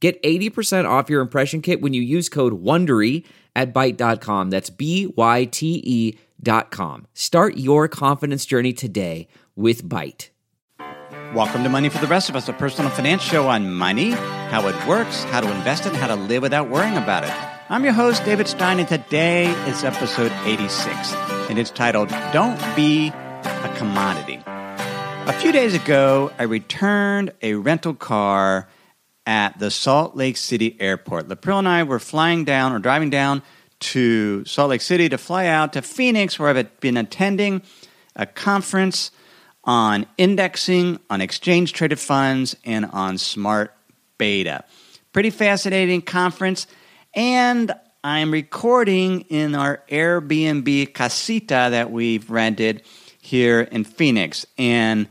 Get 80% off your impression kit when you use code WONDERY at Byte.com. That's B-Y-T-E dot com. Start your confidence journey today with Byte. Welcome to Money for the Rest of Us, a personal finance show on money, how it works, how to invest it, how to live without worrying about it. I'm your host, David Stein, and today is episode 86, and it's titled Don't Be a Commodity. A few days ago, I returned a rental car at the Salt Lake City airport. Lapril and I were flying down or driving down to Salt Lake City to fly out to Phoenix, where I've been attending a conference on indexing, on exchange traded funds, and on smart beta. Pretty fascinating conference. And I'm recording in our Airbnb casita that we've rented here in Phoenix. And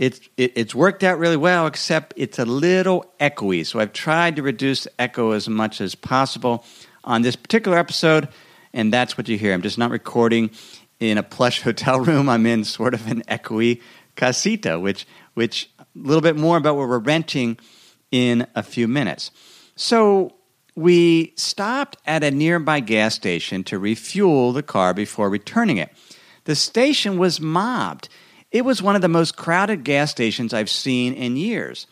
it's it, it's worked out really well, except it's a little echoey. So I've tried to reduce echo as much as possible on this particular episode, and that's what you hear. I'm just not recording in a plush hotel room. I'm in sort of an echoey casita, which which a little bit more about what we're renting in a few minutes. So we stopped at a nearby gas station to refuel the car before returning it. The station was mobbed. It was one of the most crowded gas stations I've seen in years.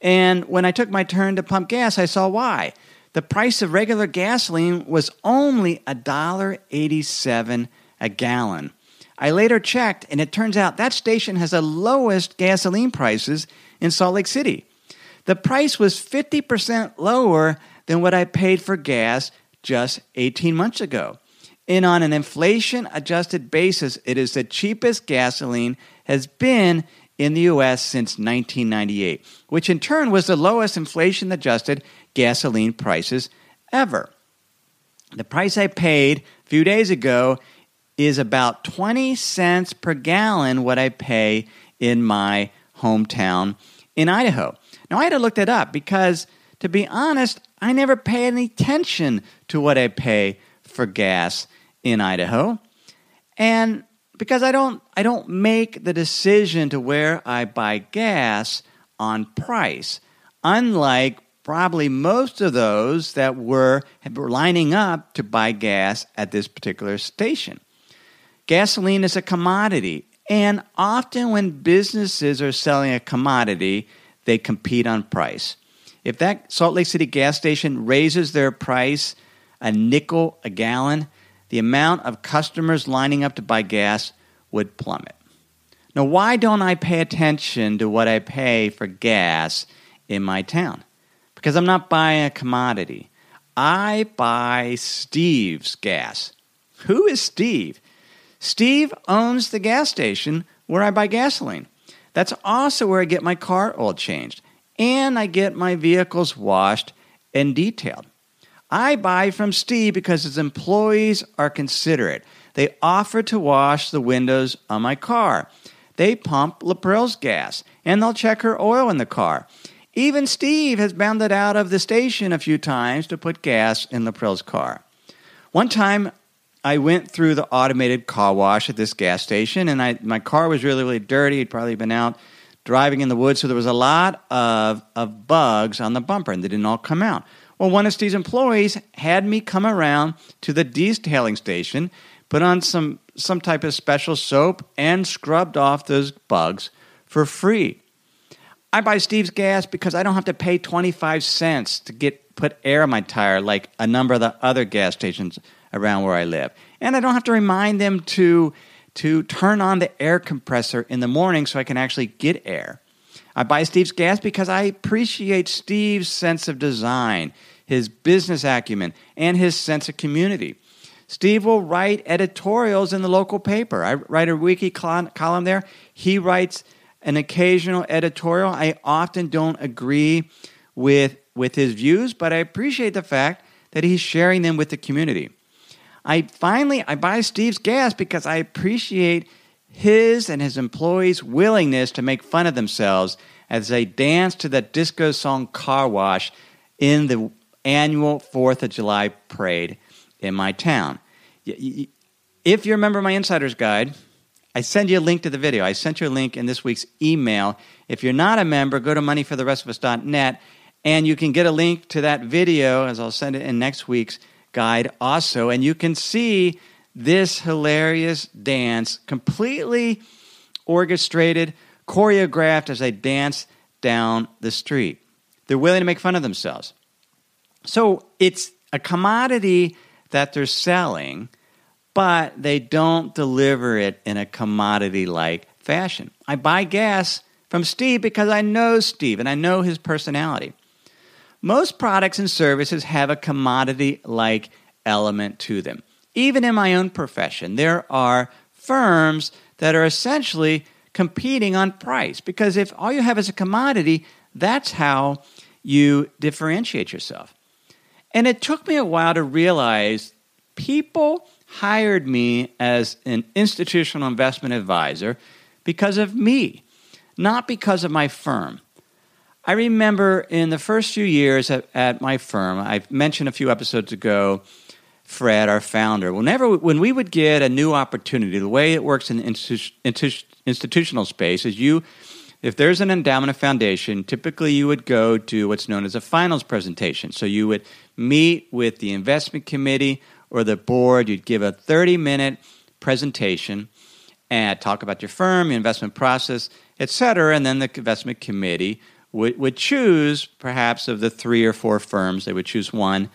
And when I took my turn to pump gas, I saw why. The price of regular gasoline was only $1.87 a gallon. I later checked, and it turns out that station has the lowest gasoline prices in Salt Lake City. The price was 50% lower than what I paid for gas just 18 months ago. And on an inflation adjusted basis, it is the cheapest gasoline has been in the US since 1998, which in turn was the lowest inflation adjusted gasoline prices ever. The price I paid a few days ago is about 20 cents per gallon what I pay in my hometown in Idaho. Now, I had to look that up because, to be honest, I never pay any attention to what I pay for gas in Idaho. And because I don't I don't make the decision to where I buy gas on price. Unlike probably most of those that were, were lining up to buy gas at this particular station. Gasoline is a commodity, and often when businesses are selling a commodity, they compete on price. If that Salt Lake City gas station raises their price a nickel a gallon, the amount of customers lining up to buy gas would plummet. Now, why don't I pay attention to what I pay for gas in my town? Because I'm not buying a commodity. I buy Steve's gas. Who is Steve? Steve owns the gas station where I buy gasoline. That's also where I get my car oil changed, and I get my vehicles washed and detailed. I buy from Steve because his employees are considerate. They offer to wash the windows on my car. They pump Lapril's gas, and they'll check her oil in the car. Even Steve has bounded out of the station a few times to put gas in Lapril's car. One time, I went through the automated car wash at this gas station, and I, my car was really, really dirty. It'd probably been out driving in the woods, so there was a lot of, of bugs on the bumper, and they didn't all come out. Well, one of Steve's employees had me come around to the detailing station, put on some, some type of special soap, and scrubbed off those bugs for free. I buy Steve's gas because I don't have to pay 25 cents to get put air in my tire like a number of the other gas stations around where I live. And I don't have to remind them to to turn on the air compressor in the morning so I can actually get air. I buy Steve's gas because I appreciate Steve's sense of design his business acumen, and his sense of community. Steve will write editorials in the local paper. I write a weekly column there. He writes an occasional editorial. I often don't agree with with his views, but I appreciate the fact that he's sharing them with the community. I finally I buy Steve's gas because I appreciate his and his employees' willingness to make fun of themselves as they dance to that disco song Car Wash in the annual 4th of July parade in my town. If you remember my insider's guide, I send you a link to the video. I sent you a link in this week's email. If you're not a member, go to moneyfortherestofus.net and you can get a link to that video as I'll send it in next week's guide also. And you can see this hilarious dance completely orchestrated, choreographed as they dance down the street. They're willing to make fun of themselves. So it's a commodity that they're selling, but they don't deliver it in a commodity like fashion. I buy gas from Steve because I know Steve and I know his personality. Most products and services have a commodity like element to them. Even in my own profession, there are firms that are essentially competing on price because if all you have is a commodity, that's how you differentiate yourself. And it took me a while to realize people hired me as an institutional investment advisor because of me, not because of my firm. I remember in the first few years at, at my firm, I mentioned a few episodes ago, Fred, our founder, whenever when we would get a new opportunity, the way it works in the institu- institu- institutional space is you, if there's an endowment foundation, typically you would go to what's known as a finals presentation. So you would meet with the investment committee or the board, you'd give a 30 minute presentation and talk about your firm, your investment process, et cetera, and then the investment committee would, would choose perhaps of the three or four firms, they would choose one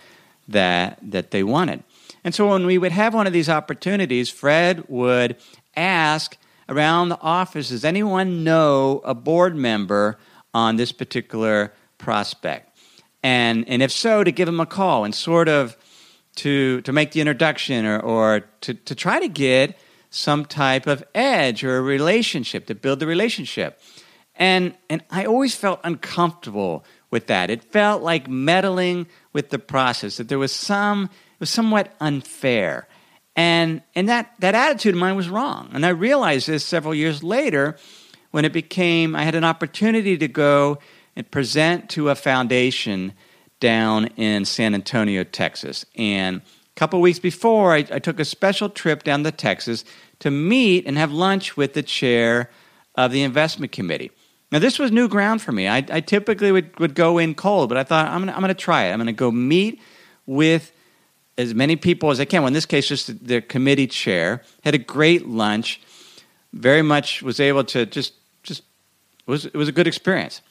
that, that they wanted. And so when we would have one of these opportunities, Fred would ask around the office, does anyone know a board member on this particular prospect? And, and if so, to give them a call and sort of to, to make the introduction or, or to, to try to get some type of edge or a relationship, to build the relationship. And, and I always felt uncomfortable with that. It felt like meddling with the process, that there was some, it was somewhat unfair. And, and that, that attitude of mine was wrong. And I realized this several years later when it became, I had an opportunity to go and present to a foundation down in San Antonio, Texas. And a couple weeks before, I, I took a special trip down to Texas to meet and have lunch with the chair of the investment committee. Now, this was new ground for me. I, I typically would, would go in cold, but I thought, I'm going I'm to try it. I'm going to go meet with as many people as I can. Well, in this case, just the, committee chair. Had a great lunch. Very much was able to just, just it was, it was a good experience.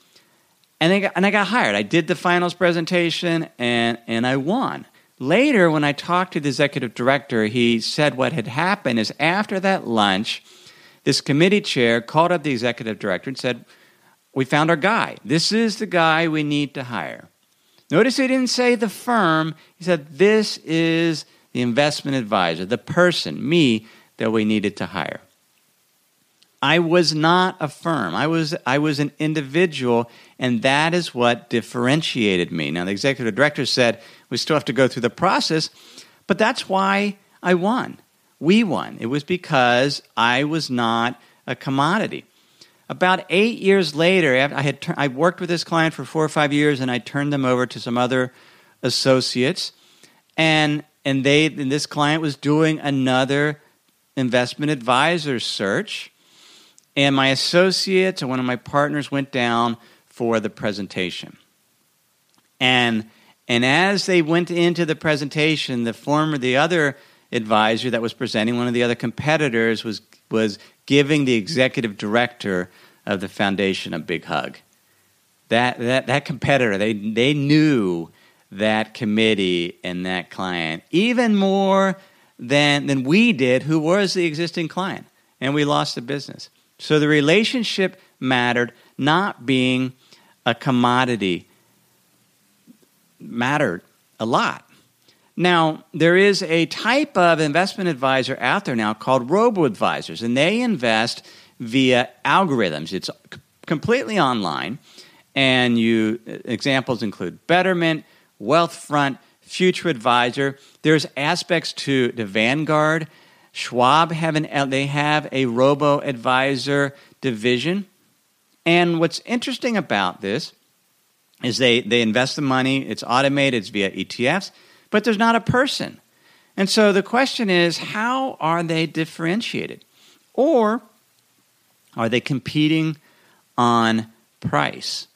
And, they got, and I got hired. I did the finals presentation and, and I won. Later, when I talked to the executive director, he said what had happened is after that lunch, this committee chair called up the executive director and said, we found our guy. This is the guy we need to hire. Notice he didn't say the firm. He said, This is the investment advisor, the person, me, that we needed to hire. I was not a firm. I was, I was an individual, and that is what differentiated me. Now, the executive director said we still have to go through the process, but that's why I won. We won. It was because I was not a commodity. About eight years later, I had I worked with this client for four or five years, and I turned them over to some other associates, and and they and this client was doing another investment advisor search, and my associates and one of my partners went down for the presentation, and and as they went into the presentation, the former the other advisor that was presenting, one of the other competitors was was giving the executive director of the foundation a big hug. That, that, that competitor, they, they knew that committee and that client even more than, than we did, who was the existing client. And we lost the business. So the relationship mattered, not being a commodity mattered a lot. Now, there is a type of investment advisor out there now called robo advisors, and they invest via algorithms. It's completely online, And you uh, examples include Betterment, Wealthfront, Future Advisor. There's aspects to the Vanguard. Schwab have an, uh, they have a robo advisor division. And what's interesting about this is they, they invest the money, it's automated, it's via ETFs, but there's not a person. And so the question is how are they differentiated? Or are they competing on price?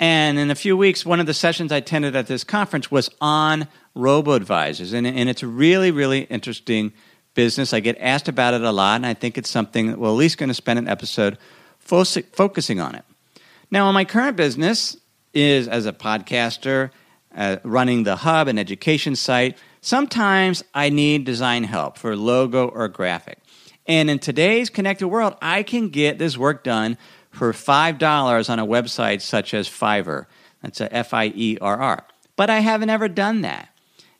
And in a few weeks, one of the sessions I attended at this conference was on robo advisors. And, and it's a really, really interesting business. I get asked about it a lot, and I think it's something that we're at least going to spend an episode fo- focusing on it. Now, my current business is as a podcaster, uh, running the hub and education site. Sometimes I need design help for logo or graphic. And in today's connected world, I can get this work done for $5 on a website such as Fiverr. That's a F I E R R. But I haven't ever done that.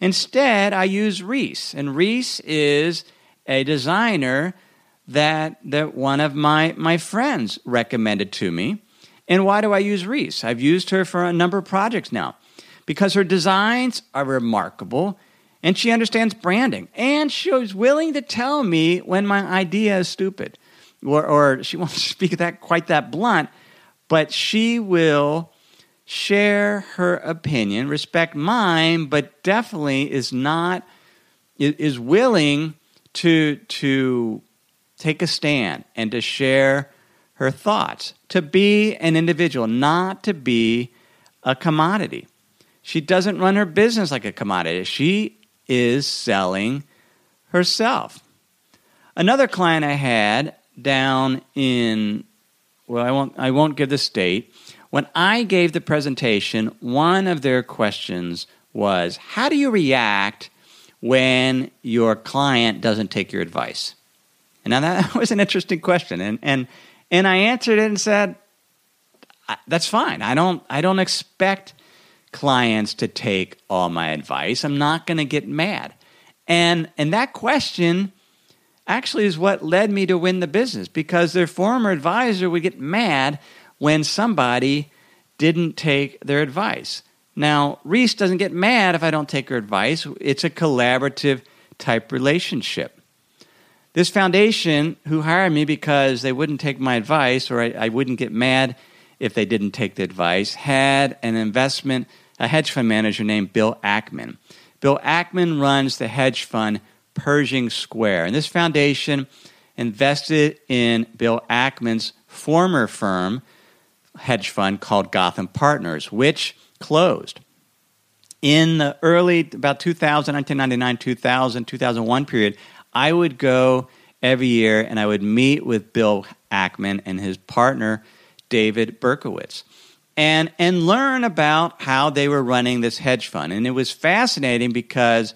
Instead, I use Reese. And Reese is a designer that, that one of my, my friends recommended to me. And why do I use Reese? I've used her for a number of projects now because her designs are remarkable and she understands branding. And she was willing to tell me when my idea is stupid. Or, or she won't speak that quite that blunt, but she will share her opinion, respect mine, but definitely is not is willing to to take a stand and to share her thoughts, to be an individual, not to be a commodity. She doesn't run her business like a commodity. She is selling herself. Another client I had down in well, I won't I won't give the state. When I gave the presentation, one of their questions was, "How do you react when your client doesn't take your advice?" And now that was an interesting question, and and and I answered it and said, "That's fine. I don't I don't expect clients to take all my advice. I'm not going to get mad. And and that question actually is what led me to win the business because their former advisor would get mad when somebody didn't take their advice. Now, Reese doesn't get mad if I don't take her advice. It's a collaborative type relationship. This foundation, who hired me because they wouldn't take my advice or I, I wouldn't get mad if they didn't take the advice, had an investment, a hedge fund manager named Bill Ackman. Bill Ackman runs the hedge fund Pershing Square. And this foundation invested in Bill Ackman's former firm, hedge fund called Gotham Partners, which closed. In the early, about 2000, 1999, 2000, 2001 period, I would go every year and I would meet with Bill Ackman and his partner, David Berkowitz, and, and learn about how they were running this hedge fund. And it was fascinating because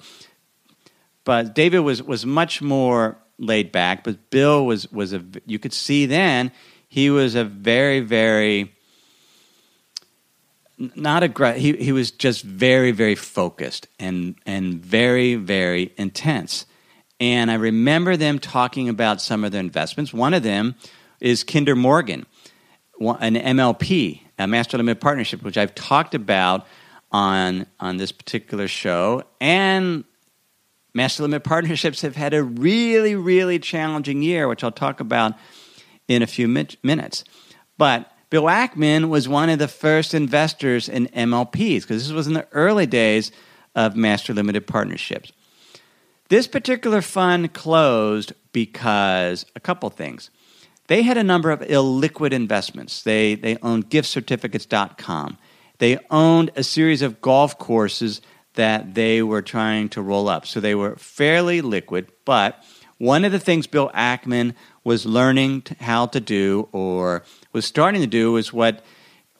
but David was, was much more laid back, but Bill was, was a, you could see then he was a very, very, not aggressive, he, he was just very, very focused and, and very, very intense. And I remember them talking about some of their investments. One of them is Kinder Morgan an MLP, a master limited partnership, which I've talked about on on this particular show. And master limited partnerships have had a really, really challenging year, which I'll talk about in a few minutes. But Bill Ackman was one of the first investors in MLPs because this was in the early days of master limited partnerships. This particular fund closed because a couple things. They had a number of illiquid investments. They, they owned giftcertificates.com. They owned a series of golf courses that they were trying to roll up. So they were fairly liquid, but one of the things Bill Ackman was learning how to do or was starting to do is what,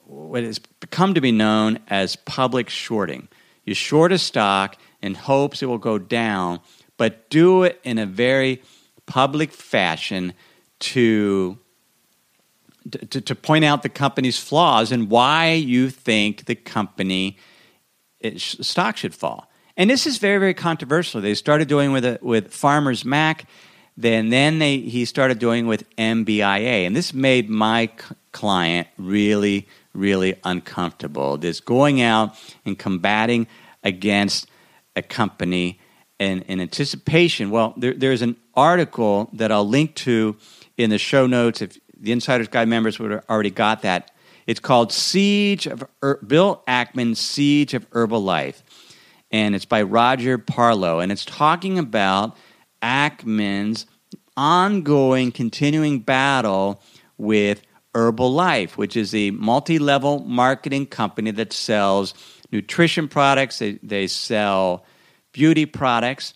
what has become to be known as public shorting. You short a stock in hopes it will go down, but do it in a very public fashion to, to, to point out the company's flaws and why you think the company stock should fall. And this is very, very controversial. They started doing with, a, with Farmers Mac, then, then they, he started doing with MBIA. And this made my c- client really, really uncomfortable. This going out and combating against a company in, in anticipation. Well, there, there's an article that I'll link to in the show notes. If the Insider's Guide members would have already got that, it's called Siege of Bill Ackman's Siege of Herbalife, and it's by Roger Parloff, and it's talking about Ackman's ongoing, continuing battle with Herbalife, which is a multi-level marketing company that sells nutrition products. They, they sell beauty products.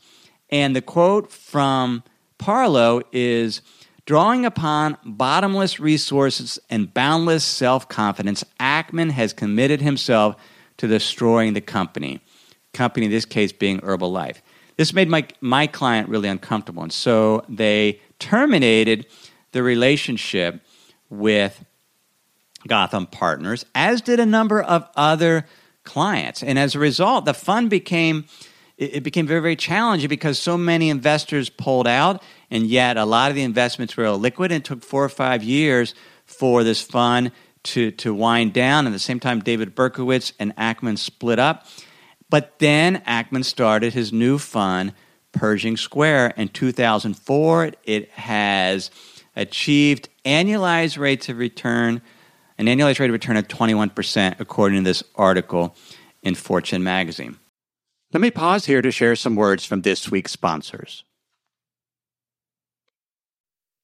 And the quote from Parloff is drawing upon bottomless resources and boundless self confidence, Ackman has committed himself to destroying the company. Company, in this case, being Herbalife. This made my, my client really uncomfortable. And so they terminated the relationship with Gotham Partners, as did a number of other clients. And as a result, the fund became it, became very, very challenging because so many investors pulled out, and yet a lot of the investments were illiquid and took four or five years for this fund to, to wind down. At the same time, David Berkowitz and Ackman split up. But then Ackman started his new fund, Pershing Square, in 2004. It has achieved annualized rates of return, an annualized rate of return of 21%, according to this article in Fortune magazine. Let me pause here to share some words from this week's sponsors.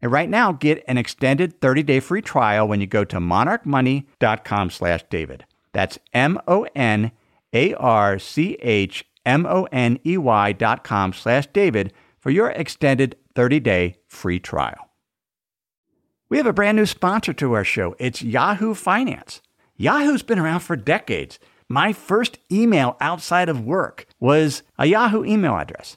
And right now, get an extended 30-day free trial when you go to monarchmoney.com slash David. That's M-O-N-A-R-C-H-M-O-N-E-Y dot com slash David for your extended 30-day free trial. We have a brand new sponsor to our show. It's Yahoo Finance. Yahoo's been around for decades my first email outside of work was a Yahoo email address.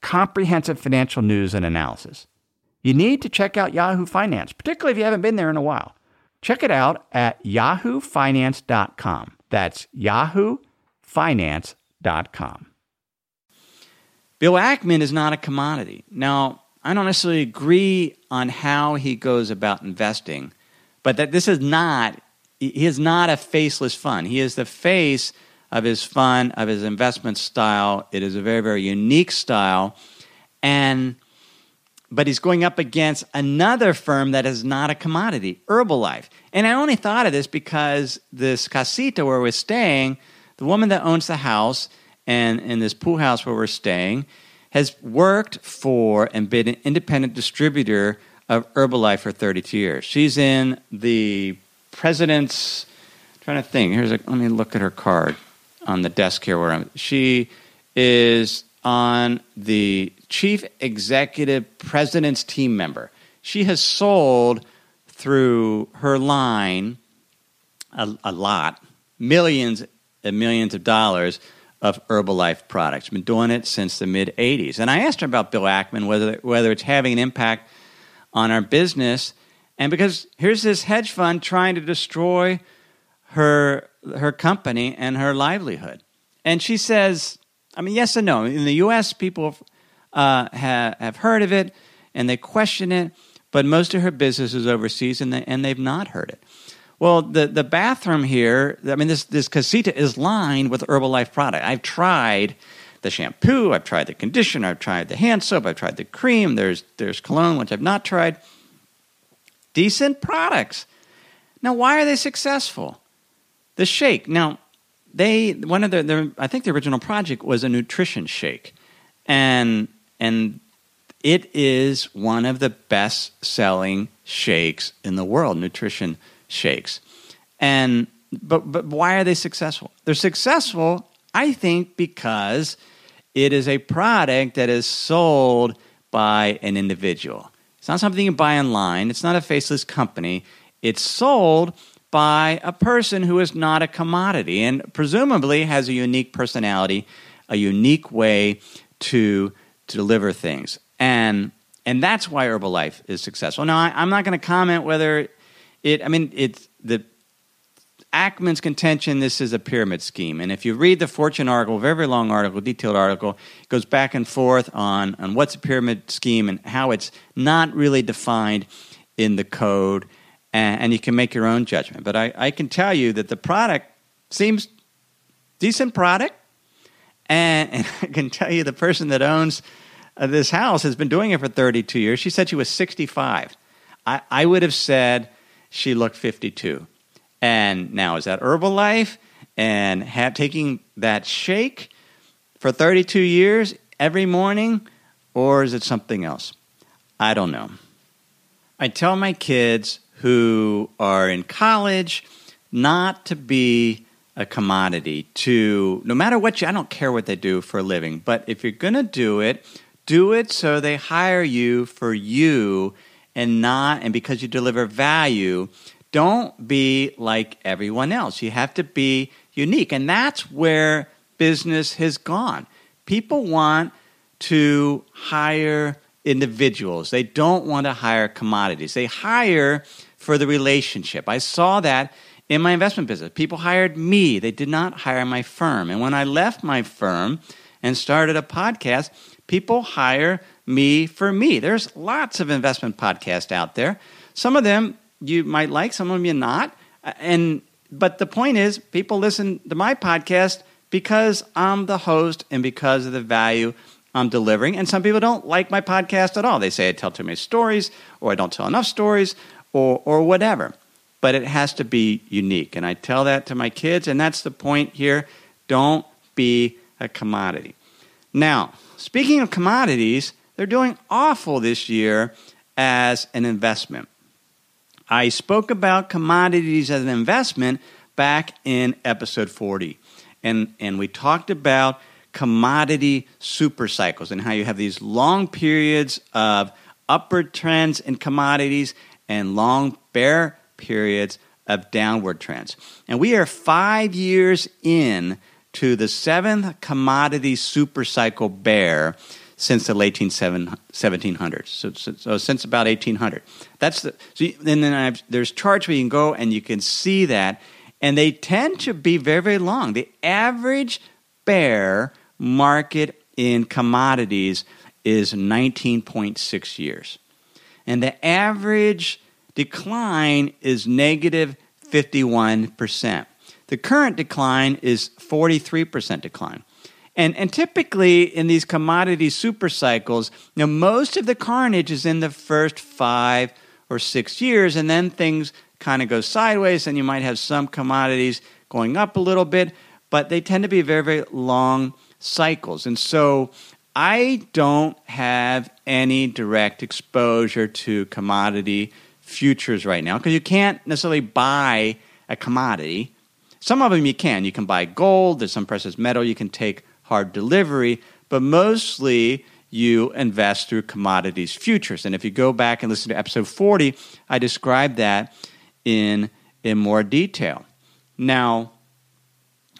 comprehensive financial news and analysis. You need to check out Yahoo Finance, particularly if you haven't been there in a while. Check it out at yahoofinance.com. That's yahoofinance.com. Bill Ackman is not a commodity. Now, I don't necessarily agree on how he goes about investing, but that this is not he is not a faceless fund. He is the face of his fund, of his investment style. It is a very, very unique style. And but he's going up against another firm that is not a commodity, Herbalife. And I only thought of this because this casita where we're staying, the woman that owns the house and in this pool house where we're staying, has worked for and been an independent distributor of Herbalife for 32 years. She's in the president's. I'm trying to think. Here's a. Let me look at her card on the desk here. Where I'm. She is on the chief executive president's team member. She has sold through her line a, a lot, millions and millions of dollars of Herbalife products. Been doing it since the mid 80s. And I asked her about Bill Ackman, whether, whether it's having an impact on our business. And because here's this hedge fund trying to destroy her, her company and her livelihood. And she says, I mean, yes and no. In the U.S., people uh, have, have heard of it and they question it, but most of her business is overseas and, they, and they've not heard it. Well, the, the bathroom here, I mean, this, this casita is lined with Herbalife product. I've tried the shampoo, I've tried the conditioner, I've tried the hand soap, I've tried the cream, there's, there's cologne, which I've not tried. Decent products. Now, why are they successful? The shake. Now, they one of the I think the original project was a nutrition shake, and and it is one of the best selling shakes in the world. Nutrition shakes. And but but why are they successful? They're successful, I think, because it is a product that is sold by an individual. It's not something you buy online. It's not a faceless company. It's sold by a person who is not a commodity and presumably has a unique personality, a unique way to, to deliver things. And and that's why Herbalife is successful. Now, I, am not going to comment whether it, I mean, it's the Ackman's contention this is a pyramid scheme. And if you read the Fortune article, very, long article, detailed article, it goes back and forth on, on what's a pyramid scheme and how it's not really defined in the code. And, and you can make your own judgment. But I, I can tell you that the product seems decent product. And, and I can tell you the person that owns uh, this house has been doing it for 32 years. She said she was 65. I, I would have said she looked 52. And now, is that Herbalife and have, taking that shake for 32 years every morning, or is it something else? I don't know. I tell my kids who are in college not to be a commodity, to no matter what you, I don't care what they do for a living, but if you're going to do it, do it so they hire you for you and not, and because you deliver value, don't be like everyone else. You have to be unique. And that's where business has gone. People want to hire individuals, they don't want to hire commodities. They hire for the relationship. I saw that in my investment business. People hired me, they did not hire my firm. And when I left my firm and started a podcast, people hire me for me. There's lots of investment podcasts out there. Some of them you might like, some of them you not. Uh, and but the point is, people listen to my podcast because I'm the host and because of the value I'm delivering. And some people don't like my podcast at all. They say I tell too many stories, or I don't tell enough stories, or or whatever. But it has to be unique, and I tell that to my kids, and that's the point here. Don't be a commodity. Now, speaking of commodities, they're doing awful this year as an investment. I spoke about commodities as an investment back in episode 40. And, and we talked about commodity super cycles and how you have these long periods of upward trends in commodities and long bear periods of downward trends. And we are five years in to the seventh commodity super cycle bear since the late 1700s. So, so, so, since about 1800. That's the, so you, and then I've, there's charts where you can go and you can see that, and they tend to be very, very long. The average bear market in commodities is 19.6 years. And the average decline is negative 51%. The current decline is 43% decline. And, and typically in these commodity super cycles, now most of the carnage is in the first five or six years, and then things kind of go sideways, and you might have some commodities going up a little bit, but they tend to be very, very long cycles. And so I don't have any direct exposure to commodity futures right now because you can't necessarily buy a commodity. Some of them you can. You can buy gold, there's some precious metal you can take hard delivery, but mostly you invest through commodities futures. And if you go back and listen to episode 40, I described that in, in more detail. Now,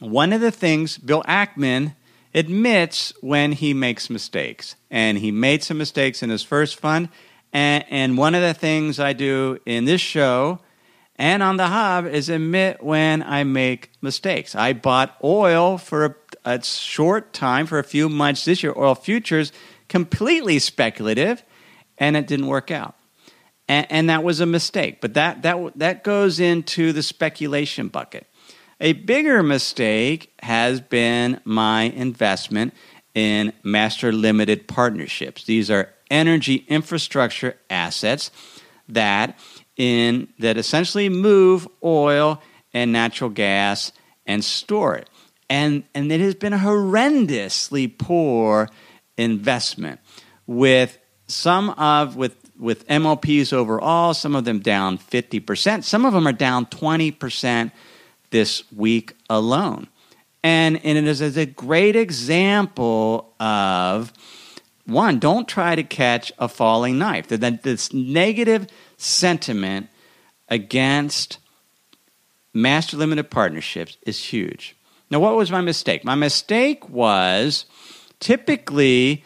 one of the things Bill Ackman admits when he makes mistakes, and he made some mistakes in his first fund. And, and one of the things I do in this show and on the hub is admit when I make mistakes. I bought oil for a, a short time, for a few months this year, oil futures, completely speculative, and it didn't work out. And, and that was a mistake. But that, that, that goes into the speculation bucket. A bigger mistake has been my investment in master limited partnerships. These are energy infrastructure assets that in that essentially move oil and natural gas and store it. And, and it has been a horrendously poor investment with some of with with MLPs overall, some of them down 50%, some of them are down 20% this week alone. And, and it is a great example of one, don't try to catch a falling knife. That this negative sentiment against master limited partnerships is huge. Now, what was my mistake? My mistake was typically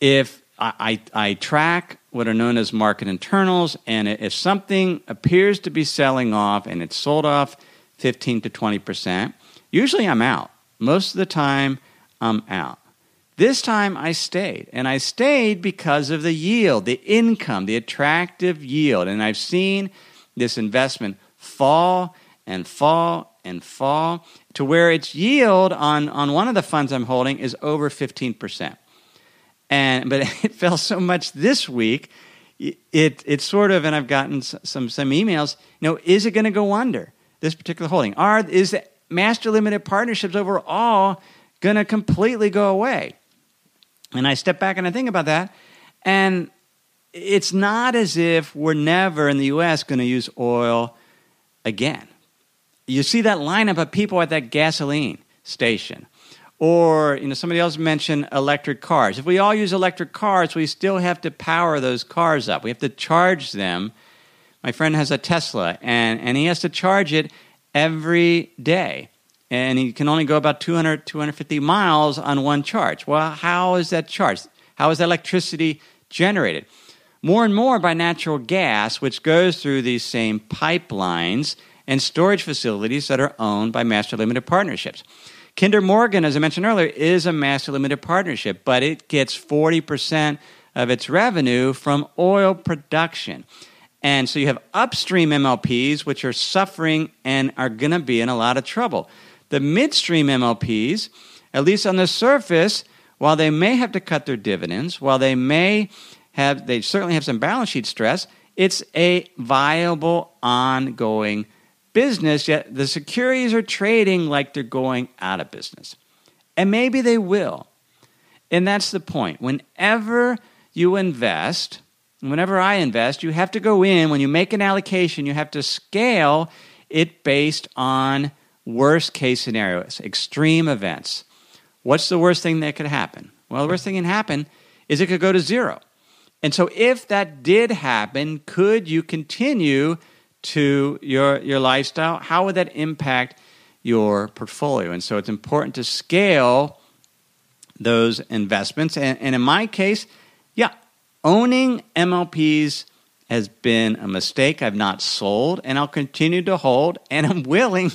if I, I, I, track what are known as market internals, and if something appears to be selling off and it's sold off 15 to 20%, usually I'm out. Most of the time, I'm out. This time I stayed, and I stayed because of the yield, the income, the attractive yield. And I've seen this investment fall and fall and fall to where its yield on, on one of the funds I'm holding is over 15%. And, but it fell so much this week, it, it sort of, and I've gotten some, some emails, you know, is it going to go under this particular holding? Are, is the master limited partnerships overall going to completely go away? And I step back and I think about that, and it's not as if we're never in the US going to use oil again. You see that lineup of people at that gasoline station. Or, you know, somebody else mentioned electric cars. If we all use electric cars, we still have to power those cars up. We have to charge them. My friend has a Tesla, and, and he has to charge it every day and he can only go about 200, 250 miles on one charge. Well, how is that charged? How is electricity generated? More and more by natural gas, which goes through these same pipelines and storage facilities that are owned by master limited partnerships. Kinder Morgan, as I mentioned earlier, is a master limited partnership, but it gets 40% of its revenue from oil production. And so you have upstream MLPs, which are suffering and are going to be in a lot of trouble. The midstream MLPs, at least on the surface, while they may have to cut their dividends, while they may have, they certainly have some balance sheet stress, it's a viable, ongoing business, yet the securities are trading like they're going out of business. And maybe they will. And that's the point. Whenever you invest, whenever I invest, you have to go in, when you make an allocation, you have to scale it based on worst case scenarios, extreme events. What's the worst thing that could happen? Well, the worst thing that can happen is it could go to zero. And so, if that did happen, could you continue to your, your lifestyle? How would that impact your portfolio? And so, it's important to scale those investments. And, and in my case, owning MLPs has been a mistake. I've not sold, and I'll continue to hold, and I'm willing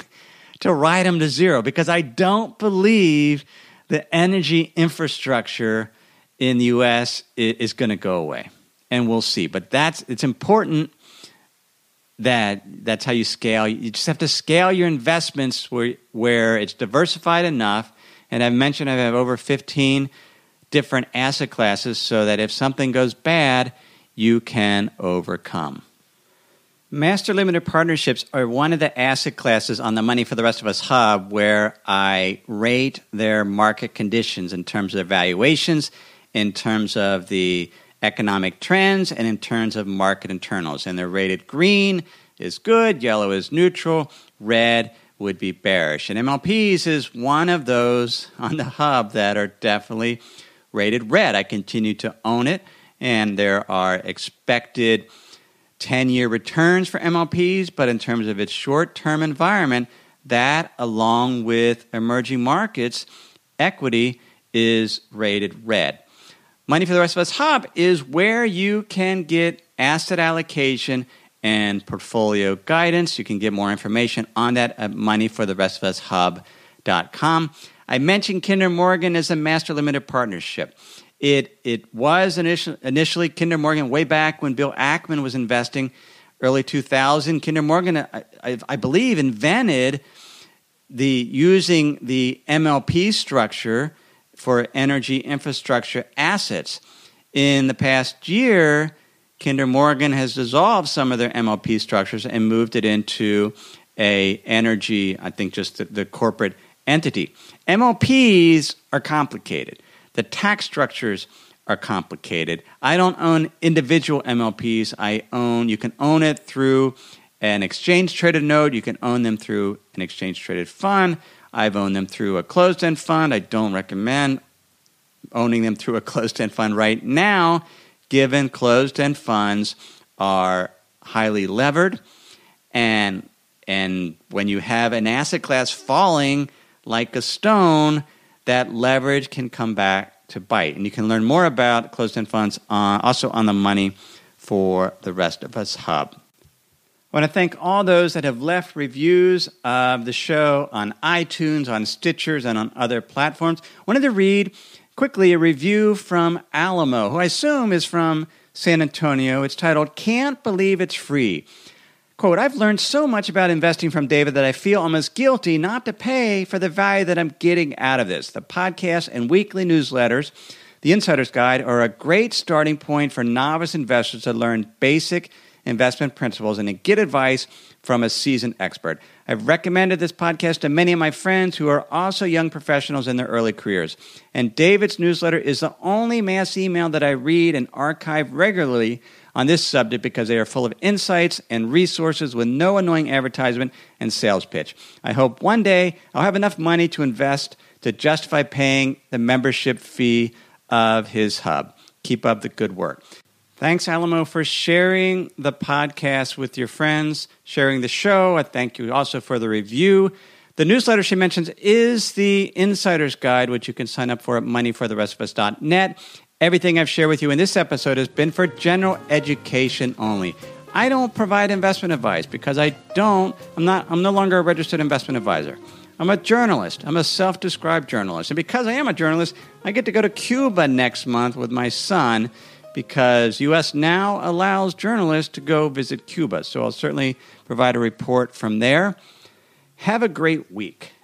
to write them to zero because I don't believe the energy infrastructure in the US is going to go away. And we'll see. But that's it's important that that's how you scale. You just have to scale your investments where where it's diversified enough. And I've mentioned I have over 15 different asset classes so that if something goes bad, you can overcome. Master limited partnerships are one of the asset classes on the Money for the Rest of Us hub where I rate their market conditions in terms of their valuations, in terms of the economic trends, and in terms of market internals. And they're rated green is good, yellow is neutral, red would be bearish. And MLPs is one of those on the hub that are definitely rated red. I continue to own it, and there are expected 10 year returns for MLPs, but in terms of its short term environment, that along with emerging markets, equity is rated red. Money for the Rest of Us Hub is where you can get asset allocation and portfolio guidance. You can get more information on that at moneyfortherestofus.hub.com. I mentioned Kinder Morgan as a master limited partnership. It, it was initially, initially Kinder Morgan way back when Bill Ackman was investing, early 2000. Kinder Morgan, I, I, I believe, invented the using the MLP structure for energy infrastructure assets. In the past year, Kinder Morgan has dissolved some of their MLP structures and moved it into a energy, I think just the, the corporate entity. MLPs are complicated. The tax structures are complicated. I don't own individual MLPs. I own you can own it through an exchange traded note, you can own them through an exchange traded fund. I've owned them through a closed end fund. I don't recommend owning them through a closed end fund right now, given closed end funds are highly levered. And, and when you have an asset class falling like a stone, that leverage can come back to bite. And you can learn more about closed end funds uh, also on the Money for the Rest of Us Hub. I want to thank all those that have left reviews of the show on iTunes, on Stitchers, and on other platforms. I wanted to read quickly a review from Alamo, who I assume is from San Antonio. It's titled Can't Believe It's Free. Quote, I've learned so much about investing from David that I feel almost guilty not to pay for the value that I'm getting out of this. The podcast and weekly newsletters, The Insider's Guide, are a great starting point for novice investors to learn basic investment principles and to get advice from a seasoned expert. I've recommended this podcast to many of my friends who are also young professionals in their early careers. And David's newsletter is the only mass email that I read and archive regularly on this subject because they are full of insights and resources with no annoying advertisement and sales pitch. I hope one day I'll have enough money to invest to justify paying the membership fee of his hub. Keep up the good work. Thanks, Alamo, for sharing the podcast with your friends, sharing the show. I thank you also for the review. The newsletter she mentions is the Insider's Guide, which you can sign up for at moneyfortherestofus.net. Everything I've shared with you in this episode has been for general education only. I don't provide investment advice because I don't, I'm not, I'm no longer a registered investment advisor. I'm a journalist. I'm a self described journalist. And because I am a journalist, I get to go to Cuba next month with my son because U.S. now allows journalists to go visit Cuba. So I'll certainly provide a report from there. Have a great week.